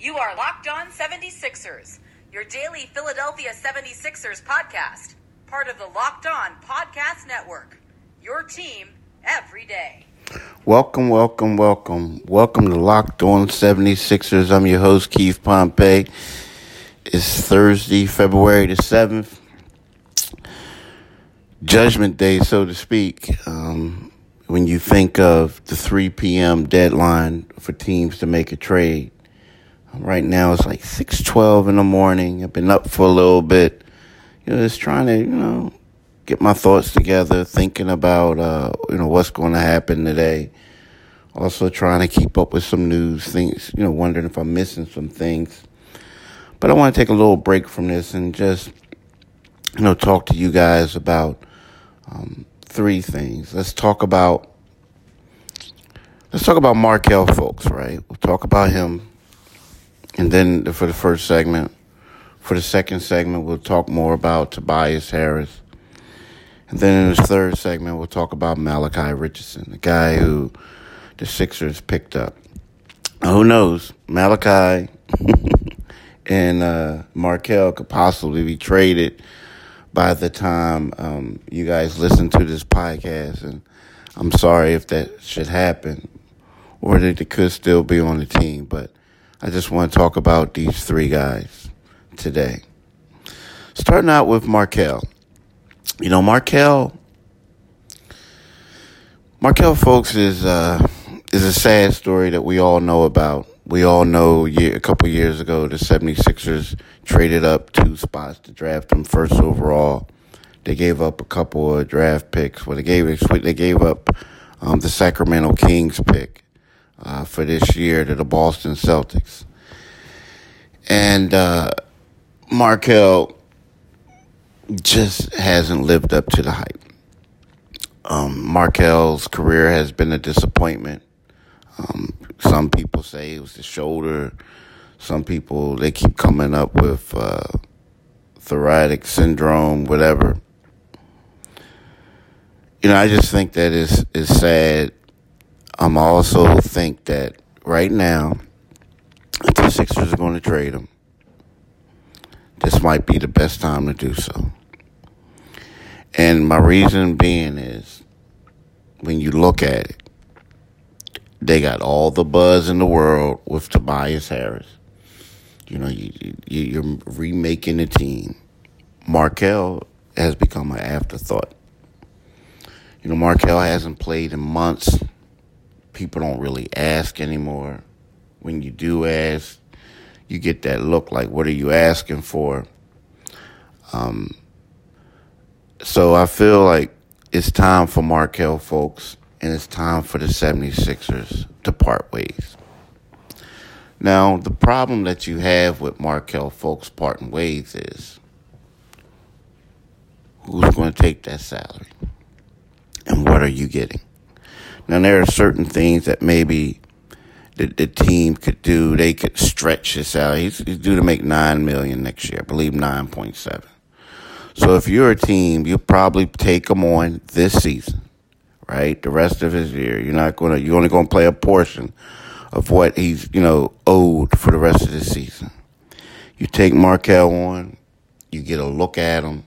You are Locked On 76ers, your daily Philadelphia 76ers podcast, part of the Locked On Podcast Network. Your team every day. Welcome, welcome, welcome. Welcome to Locked On 76ers. I'm your host, Keith Pompey. It's Thursday, February the 7th. Judgment Day, so to speak. Um, when you think of the 3 p.m. deadline for teams to make a trade, right now it's like 6:12 in the morning. I've been up for a little bit, you know, just trying to, you know, get my thoughts together, thinking about, uh, you know, what's going to happen today. Also trying to keep up with some news things, you know, wondering if I'm missing some things. But I want to take a little break from this and just, you know, talk to you guys about um, three things. Let's talk about let's talk about Markelle Fultz. right? We'll talk about him, and then for the first segment, for the second segment, we'll talk more about Tobias Harris, and then in the third segment, we'll talk about Malachi Richardson, the guy who the Sixers picked up. Now, who knows? Malachi and uh, Markelle could possibly be traded by the time um, you guys listen to this podcast. And I'm sorry if that should happen or that they could still be on the team. But I just want to talk about these three guys today. Starting out with Markelle. You know, Markelle, Markelle, Fultz, is uh, is a sad story that we all know about. We all know year, a couple years ago the 76ers traded up two spots to draft him first overall. They gave up a couple of draft picks. Well, they gave they gave up um, the Sacramento Kings pick uh, for this year to the Boston Celtics. And uh, Markelle just hasn't lived up to the hype. Um, Markelle's career has been a disappointment. Um, some people say it was the shoulder. Some people they keep coming up with uh, thoracic syndrome, whatever. You know, I just think that is is sad. I'm also think that right now, if the Sixers are going to trade him, this might be the best time to do so. And my reason being is, when you look at it, they got all the buzz in the world with Tobias Harris. You know, you, you, are remaking the team. Markelle has become an afterthought. You know, Markelle hasn't played in months. People don't really ask anymore. When you do ask, you get that look like, what are you asking for? Um, so I feel like it's time for Markelle, Fultz, and it's time for the 76ers to part ways. Now, the problem that you have with Markelle Fultz parting ways is who's going to take that salary? And what are you getting? Now, there are certain things that maybe the, the team could do. They could stretch this out. He's, he's due to make 9 million next year, I believe 9.7. So if you're a team, you'll probably take him on this season right? The rest of his year, you're not gonna. You're only gonna play a portion of what he's, you know, owed for the rest of the season. You take Markelle on, you get a look at him,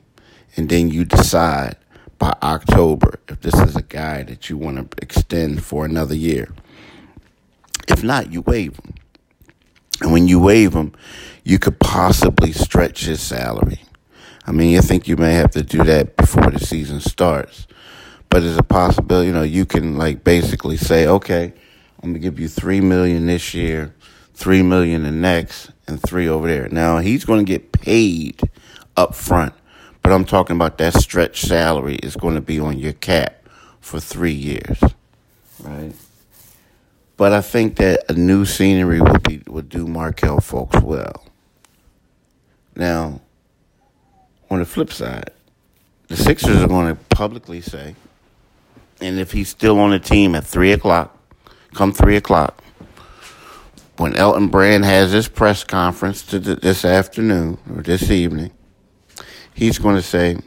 and then you decide by October if this is a guy that you want to extend for another year. If not, you waive him. And when you waive him, you could possibly stretch his salary. I mean, you think you may have to do that before the season starts but it's a possibility. You know, you can like basically say, okay, I'm gonna give you three million this year, three million the next, and three over there. Now he's gonna get paid up front, but I'm talking about that stretch salary is going to be on your cap for three years, right? But I think that a new scenery would be would do Markelle Fultz well. Now, on the flip side, the Sixers are going to publicly say, and if he's still on the team at 3 o'clock, come 3 o'clock, when Elton Brand has his press conference to this afternoon or this evening, he's going to say,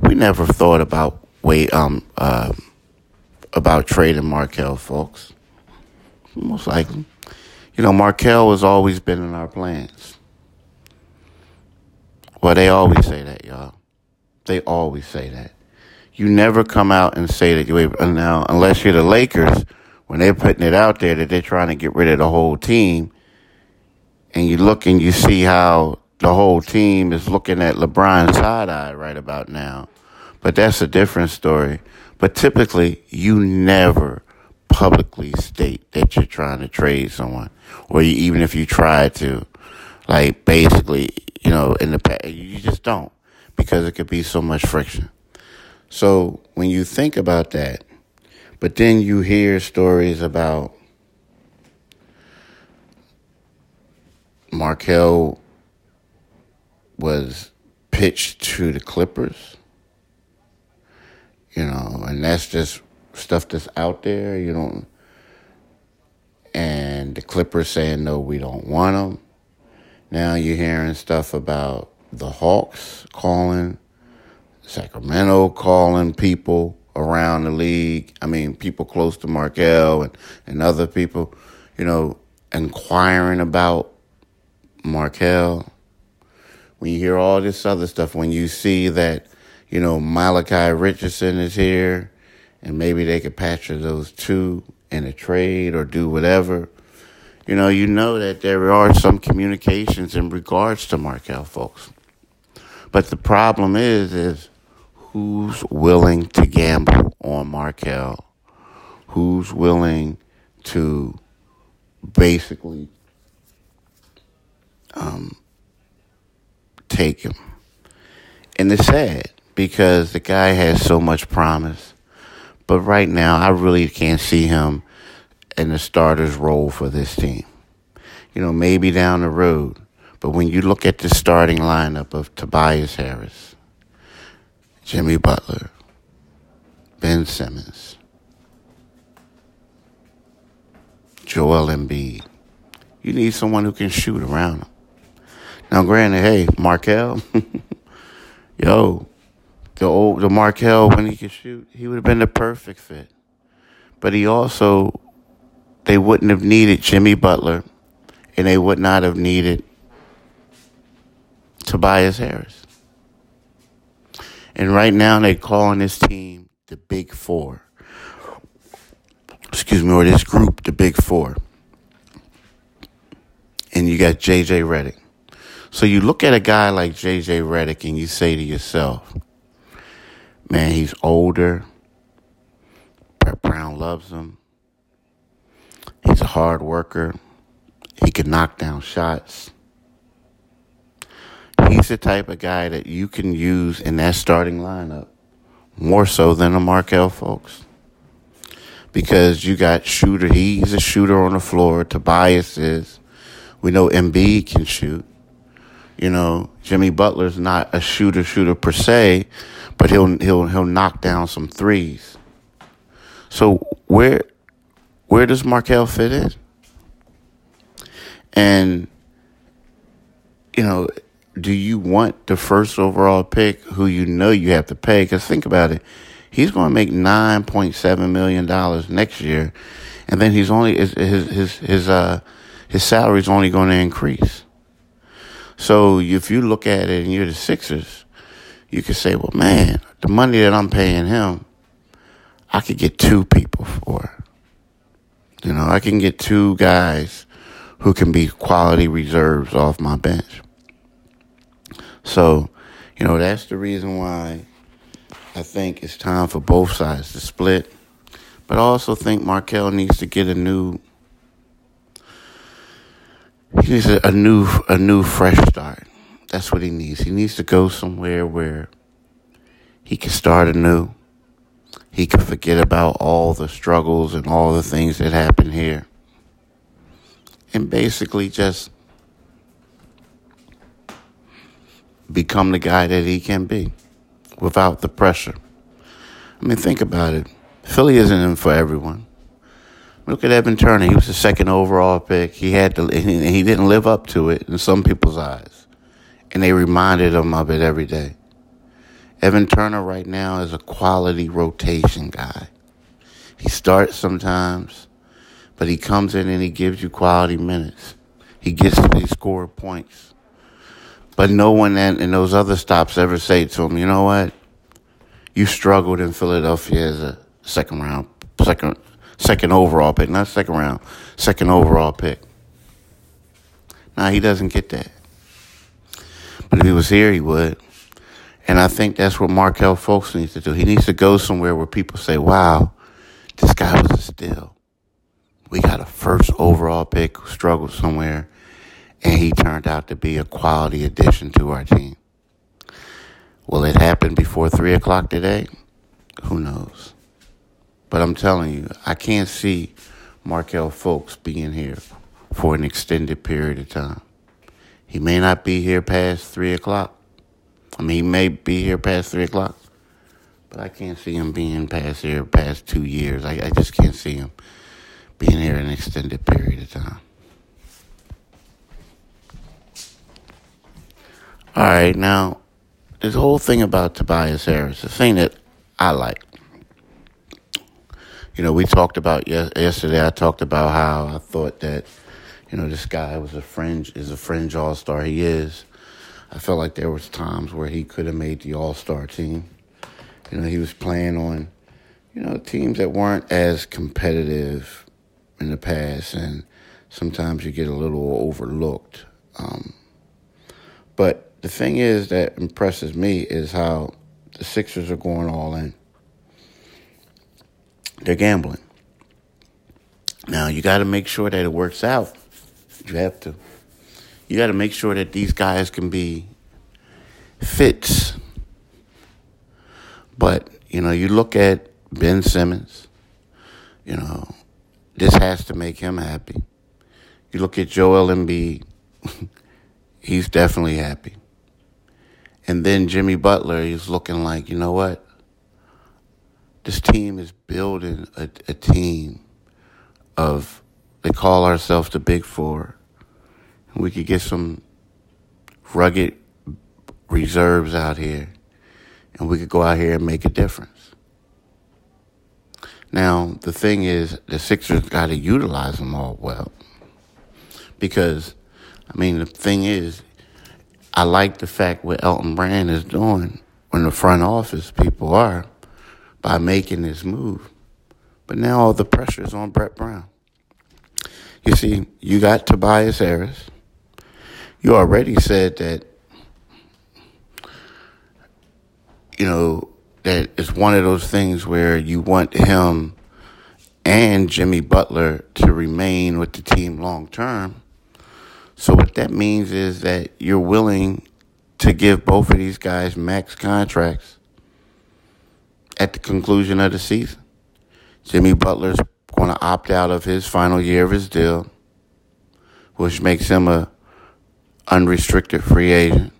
"We never thought about wait um uh, about trading Markelle, Fultz. Most likely, you know, Markelle has always been in our plans. Well, they always say that, y'all. They always say that. You never come out and say that you now, unless you're the Lakers, when they're putting it out there that they're trying to get rid of the whole team, and you look and you see how the whole team is looking at LeBron side eye right about now. But that's a different story. But typically, you never publicly state that you're trying to trade someone, or you, even if you try to, like basically, you know, in the past, you just don't because it could be so much friction. So when you think about that, but then you hear stories about Markelle was pitched to the Clippers, you know, and that's just stuff that's out there, you know. And the Clippers saying, no, we don't want them. Now you're hearing stuff about the Hawks calling, Sacramento calling people around the league. I mean, people close to Markelle and, and other people, you know, inquiring about Markelle. When you hear all this other stuff, when you see that, you know, Malachi Richardson is here, and maybe they could patch those two in a trade or do whatever you know, you know that there are some communications in regards to Markelle Fultz. But the problem is, is who's willing to gamble on Markelle? Who's willing to basically um, take him? And it's sad because the guy has so much promise. But right now, I really can't see him in the starter's role for this team. You know, maybe down the road. But when you look at the starting lineup of Tobias Harris, Jimmy Butler, Ben Simmons, Joel Embiid, you need someone who can shoot around them. Now, granted, hey, Markelle, yo, the old the Markelle when he could shoot, he would have been the perfect fit. But he also they wouldn't have needed Jimmy Butler and they would not have needed Tobias Harris. And right now they're calling this team the Big Four. Excuse me, or this group, the Big Four. And you got JJ Redick. So you look at a guy like JJ Redick and you say to yourself, man, he's older. Brett Brown loves him. He's a hard worker. He can knock down shots. He's the type of guy that you can use in that starting lineup more so than a Markelle Fultz. Because you got shooter, he's a shooter on the floor. Tobias is. We know Embiid can shoot. You know, Jimmy Butler's not a shooter shooter per se, but he'll he'll he'll knock down some threes. So where where does Markelle fit in? And, you know, do you want the first overall pick who you know you have to pay? Because think about it. He's going to make $9.7 million next year. And then he's only, his, his, his, uh, his salary is only going to increase. So if you look at it and you're the Sixers, you could say, well, man, the money that I'm paying him, I could get two people for. You know, I can get two guys who can be quality reserves off my bench. So, you know, that's the reason why I think it's time for both sides to split. But I also think Markelle needs to get a new he needs a, a new a new fresh start. That's what he needs. He needs to go somewhere where he can start anew he can forget about all the struggles and all the things that happened here. And basically just become the guy that he can be without the pressure. I mean, think about it. Philly isn't in for everyone. Look at Evan Turner. He was the second overall pick. He had to, he didn't live up to it in some people's eyes. And they reminded him of it every day. Evan Turner right now is a quality rotation guy. He starts sometimes, But he comes in and he gives you quality minutes. He gets to score points. But no one in those other stops ever say to him, you know what? You struggled in Philadelphia as a second round, second, second overall pick, not second round, second overall pick. Now he doesn't get that. But if he was here, he would. And I think that's what Markelle Fultz needs to do. He needs to go somewhere where people say, wow, this guy was a steal. We got a first overall pick who struggled somewhere, and he turned out to be a quality addition to our team. Will it happen before 3 o'clock today? Who knows? But I'm telling you, I can't see Markelle Fultz being here for an extended period of time. He may not be here past 3 o'clock. I mean, he may be here past 3 o'clock. But I can't see him being past here past two years. I, I just can't see him being here an extended period of time. All right, now, this whole thing about Tobias Harris, the thing that I like, you know, we talked about yesterday. I talked about how I thought that, you know, this guy was a fringe, is a fringe all star. He is. I felt like there was times where he could have made the all star team. You know, he was playing on, you know, teams that weren't as competitive in the past, and sometimes you get a little overlooked. Um, but the thing is that impresses me is how the Sixers are going all in. They're gambling. Now you got to make sure that it works out. You have to. You got to make sure that these guys can be fits but, you know, you look at Ben Simmons, you know, this has to make him happy. You look at Joel Embiid, he's definitely happy. And then Jimmy Butler, he's looking like, you know what? This team is building a, a team of, they call ourselves the Big Four. We could get some rugged reserves out here and we could go out here and make a difference. Now, the thing is, the Sixers got to utilize them all well. Because, I mean, the thing is, I like the fact what Elton Brand is doing when the front office people are by making this move. But now all the pressure is on Brett Brown. You see, you got Tobias Harris. You already said that you know, that it's one of those things where you want him and Jimmy Butler to remain with the team long term. So what that means is that you're willing to give both of these guys max contracts at the conclusion of the season. Jimmy Butler's going to opt out of his final year of his deal, which makes him a unrestricted free agent.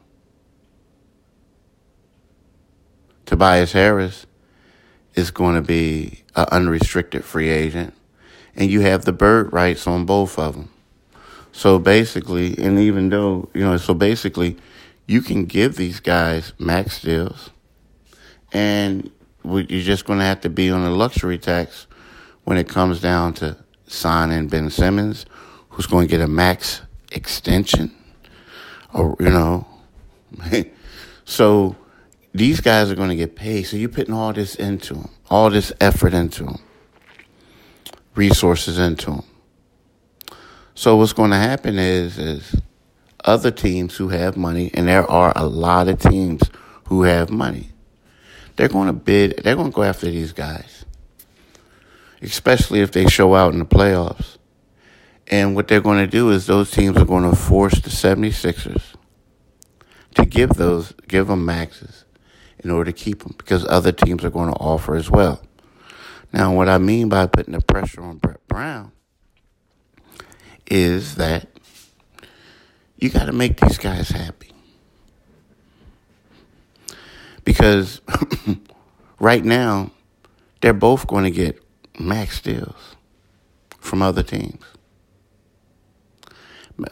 Tobias Harris is going to be an unrestricted free agent, and you have the bird rights on both of them. So basically, and even though, you know, so basically, you can give these guys max deals, and you're just going to have to be on a luxury tax when it comes down to signing Ben Simmons, who's going to get a max extension, or, you know, so these guys are going to get paid. So you're putting all this into them, all this effort into them, resources into them. So what's going to happen is, is other teams who have money, and there are a lot of teams who have money, they're going to bid, they're going to go after these guys, especially if they show out in the playoffs. And what they're going to do is those teams are going to force the 76ers to give those, give them maxes in order to keep them because other teams are going to offer as well. Now, what I mean by putting the pressure on Brett Brown is that you got to make these guys happy. Because right now, they're both going to get max deals from other teams.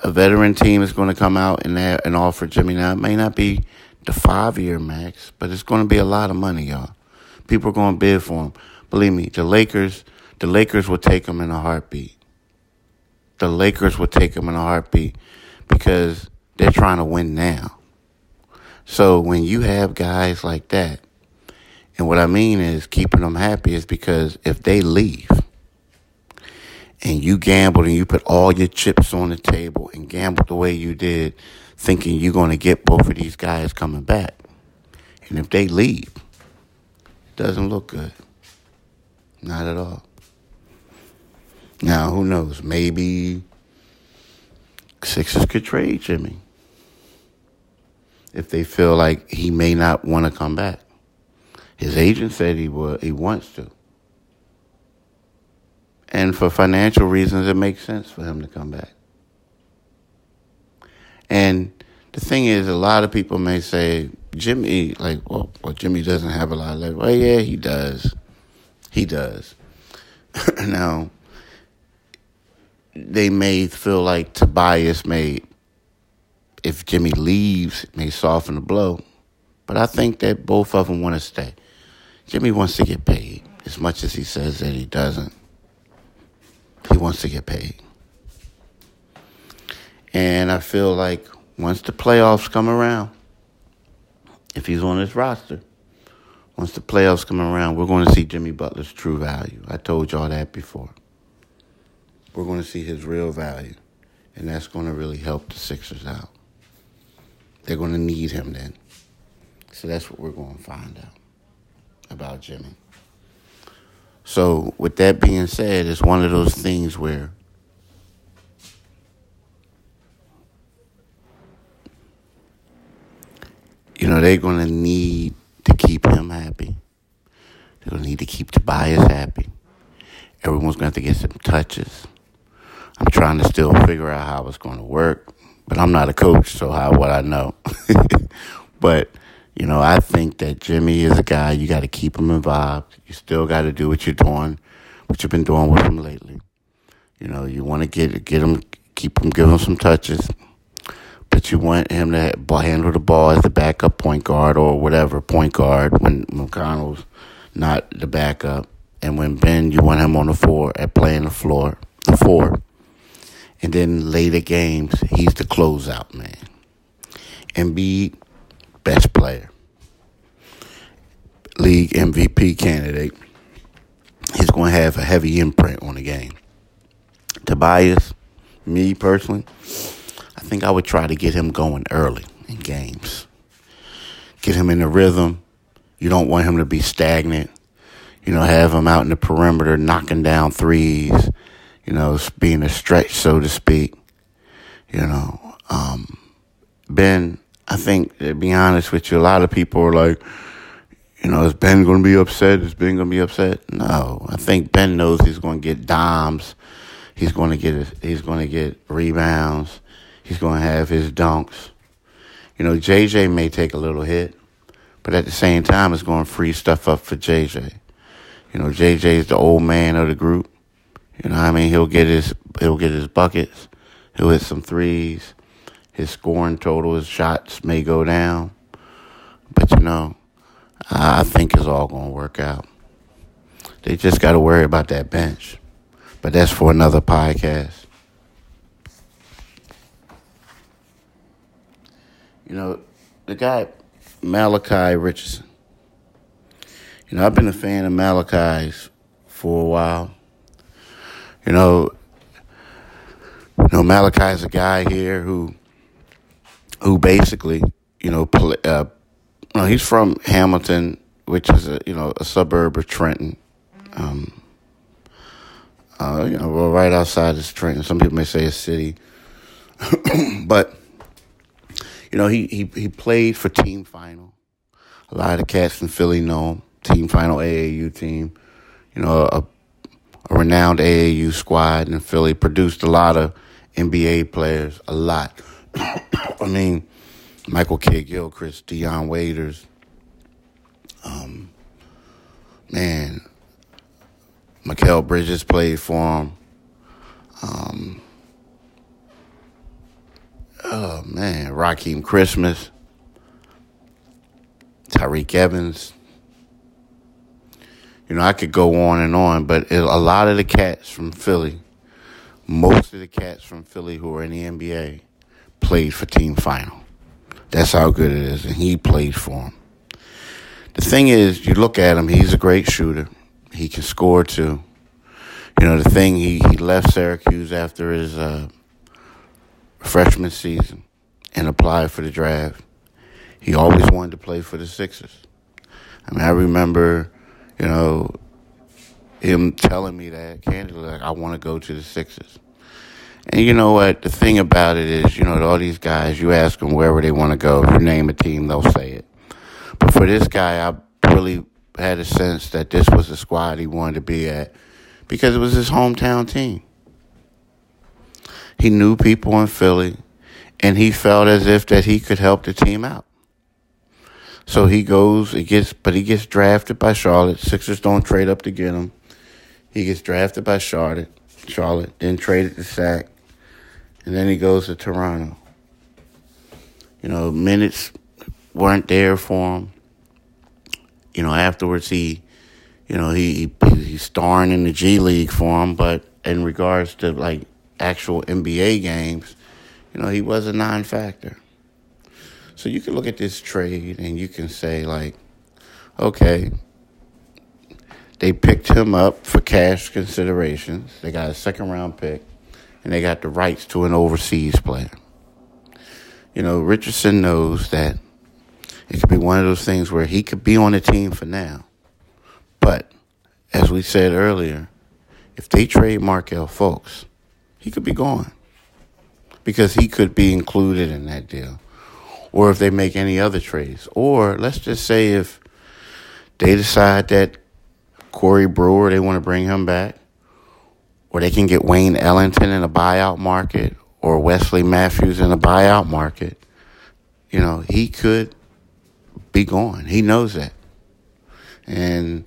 A veteran team is going to come out and, and offer Jimmy. Now, it may not be the five year max, but it's going to be a lot of money, y'all. People are going to bid for him. Believe me, the Lakers, the Lakers will take him in a heartbeat. the Lakers would take him in a heartbeat because they're trying to win now. So when you have guys like that, and what I mean is keeping them happy is because if they leave and you gambled and you put all your chips on the table and gambled the way you did, thinking you're going to get both of these guys coming back, and if they leave, it doesn't look good. Not at all. Now, who knows? Maybe Sixers could trade Jimmy if they feel like he may not want to come back. His agent said he would, he wants to. And for financial reasons, it makes sense for him to come back. And the thing is, a lot of people may say, Jimmy, like, well, well Jimmy doesn't have a lot of leverage. Well, yeah, he does. He does. now, they may feel like Tobias may, if Jimmy leaves, it may soften the blow. But I think that both of them want to stay. Jimmy wants to get paid as much as he says that he doesn't. He wants to get paid. And I feel like once the playoffs come around, if he's on this roster, once the playoffs come around, we're going to see Jimmy Butler's true value. I told y'all that before we're going to see his real value. And that's going to really help the Sixers out. They're going to need him then. So that's what we're going to find out about Jimmy. So, with that being said, it's one of those things where you know, they're going to need to keep him happy. They're going to need to keep Tobias happy. Everyone's going to have to get some touches. I'm trying to still figure out how it's going to work, but I'm not a coach, so how would I know? but you know, I think that Jimmy is a guy you got to keep him involved. You still got to do what you're doing, what you've been doing with him lately. You know, you want to get get him, keep him, give him some touches, but you want him to handle the ball as the backup point guard or whatever point guard when McConnell's not the backup, and when Ben, you want him on the floor at playing the floor, the four. And then later games, he's the closeout man. Embiid, best player. League MVP candidate. He's going to have a heavy imprint on the game. Tobias, me personally, I think I would try to get him going early in games. Get him in the rhythm. You don't want him to be stagnant. You know, have him out in the perimeter knocking down threes you know, being a stretch, so to speak. You know, um, Ben, I think, to be honest with you, a lot of people are like, you know, is Ben going to be upset? Is Ben going to be upset? No, I think Ben knows he's going to get dimes. He's going to get he's going to get rebounds. He's going to have his dunks. You know, JJ may take a little hit, but at the same time, it's going to free stuff up for JJ. You know, JJ is the old man of the group. You know what I mean? He'll get his he'll get his buckets. He'll hit some threes. His scoring total, his shots may go down. But you know, I think it's all gonna work out. They just gotta worry about that bench. But that's for another podcast. You know, the guy Malachi Richardson. You know, I've been a fan of Malachi's for a while. You know, you know Malachi is a guy here who, who basically, you know, play, uh, he's from Hamilton, which is a you know a suburb of Trenton. Um, uh, you know, well, right outside of Trenton. Some people may say a city, but you know, he, he he played for Team Final. A lot of the cats in Philly know him. Team Final AAU team. You know, a a renowned AAU squad in Philly, produced a lot of NBA players, a lot. I mean, Michael Kidd Gilchrist, Dion Waiters, um, man, Mikal Bridges played for him. Um, oh man, Rakeem Christmas, Tyreke Evans, you know, I could go on and on, but it, a lot of the cats from Philly most of the cats from Philly who are in the NBA played for Team Final. That's how good it is, and he played for him. The thing is, you look at him, he's a great shooter. He can score too. You know, the thing, he, he left Syracuse after his uh, freshman season and applied for the draft. He always wanted to play for the Sixers. I mean, I remember, you know, him telling me that candidly, like, I want to go to the Sixers. And you know what? The thing about it is, you know, all these guys, you ask them wherever they want to go. If you name a team, they'll say it. But for this guy, I really had a sense that this was the squad he wanted to be at because it was his hometown team. He knew people in Philly, and he felt as if that he could help the team out. So he goes, he gets, but he gets drafted by Charlotte. Sixers don't trade up to get him. He gets drafted by Charlotte, Charlotte, then traded to Sac, and then he goes to Toronto. You know, minutes weren't there for him. You know, afterwards he, you know, he, he he's starring in the G League for him, but in regards to like actual NBA games, you know, he was a non-factor. So you can look at this trade and you can say like, okay, they picked him up for cash considerations. They got a second round pick, and they got the rights to an overseas player. You know, Richardson knows that it could be one of those things where he could be on the team for now. But as we said earlier, if they trade Markelle Fultz, he could be gone because he could be included in that deal. Or if they make any other trades. Or let's just say if they decide that Corey Brewer, they want to bring him back. Or they can get Wayne Ellington in a buyout market or Wesley Matthews in a buyout market. You know, he could be gone. He knows that. And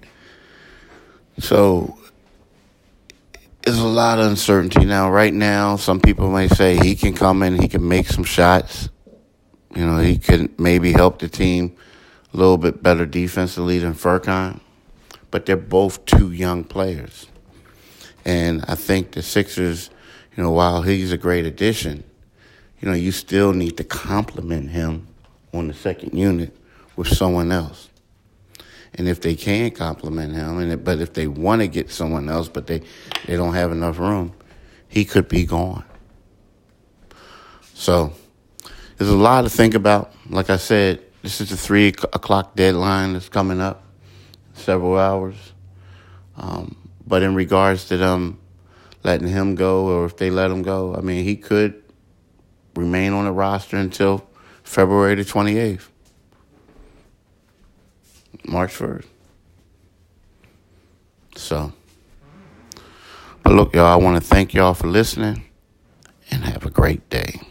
so there's a lot of uncertainty now. Right now, some people may say he can come in, he can make some shots. You know, he could maybe help the team a little bit better defensively than Furkan. But they're both two young players. And I think the Sixers, you know, while he's a great addition, you know, you still need to complement him on the second unit with someone else. And if they can complement him, and but if they want to get someone else, but they, they don't have enough room, he could be gone. So there's a lot to think about. Like I said, this is the three o'clock deadline that's coming up, several hours. Um, but in regards to them letting him go, or if they let him go, I mean, he could remain on the roster until February the 28th. March 1st. So, but look, y'all, I want to thank y'all for listening and have a great day.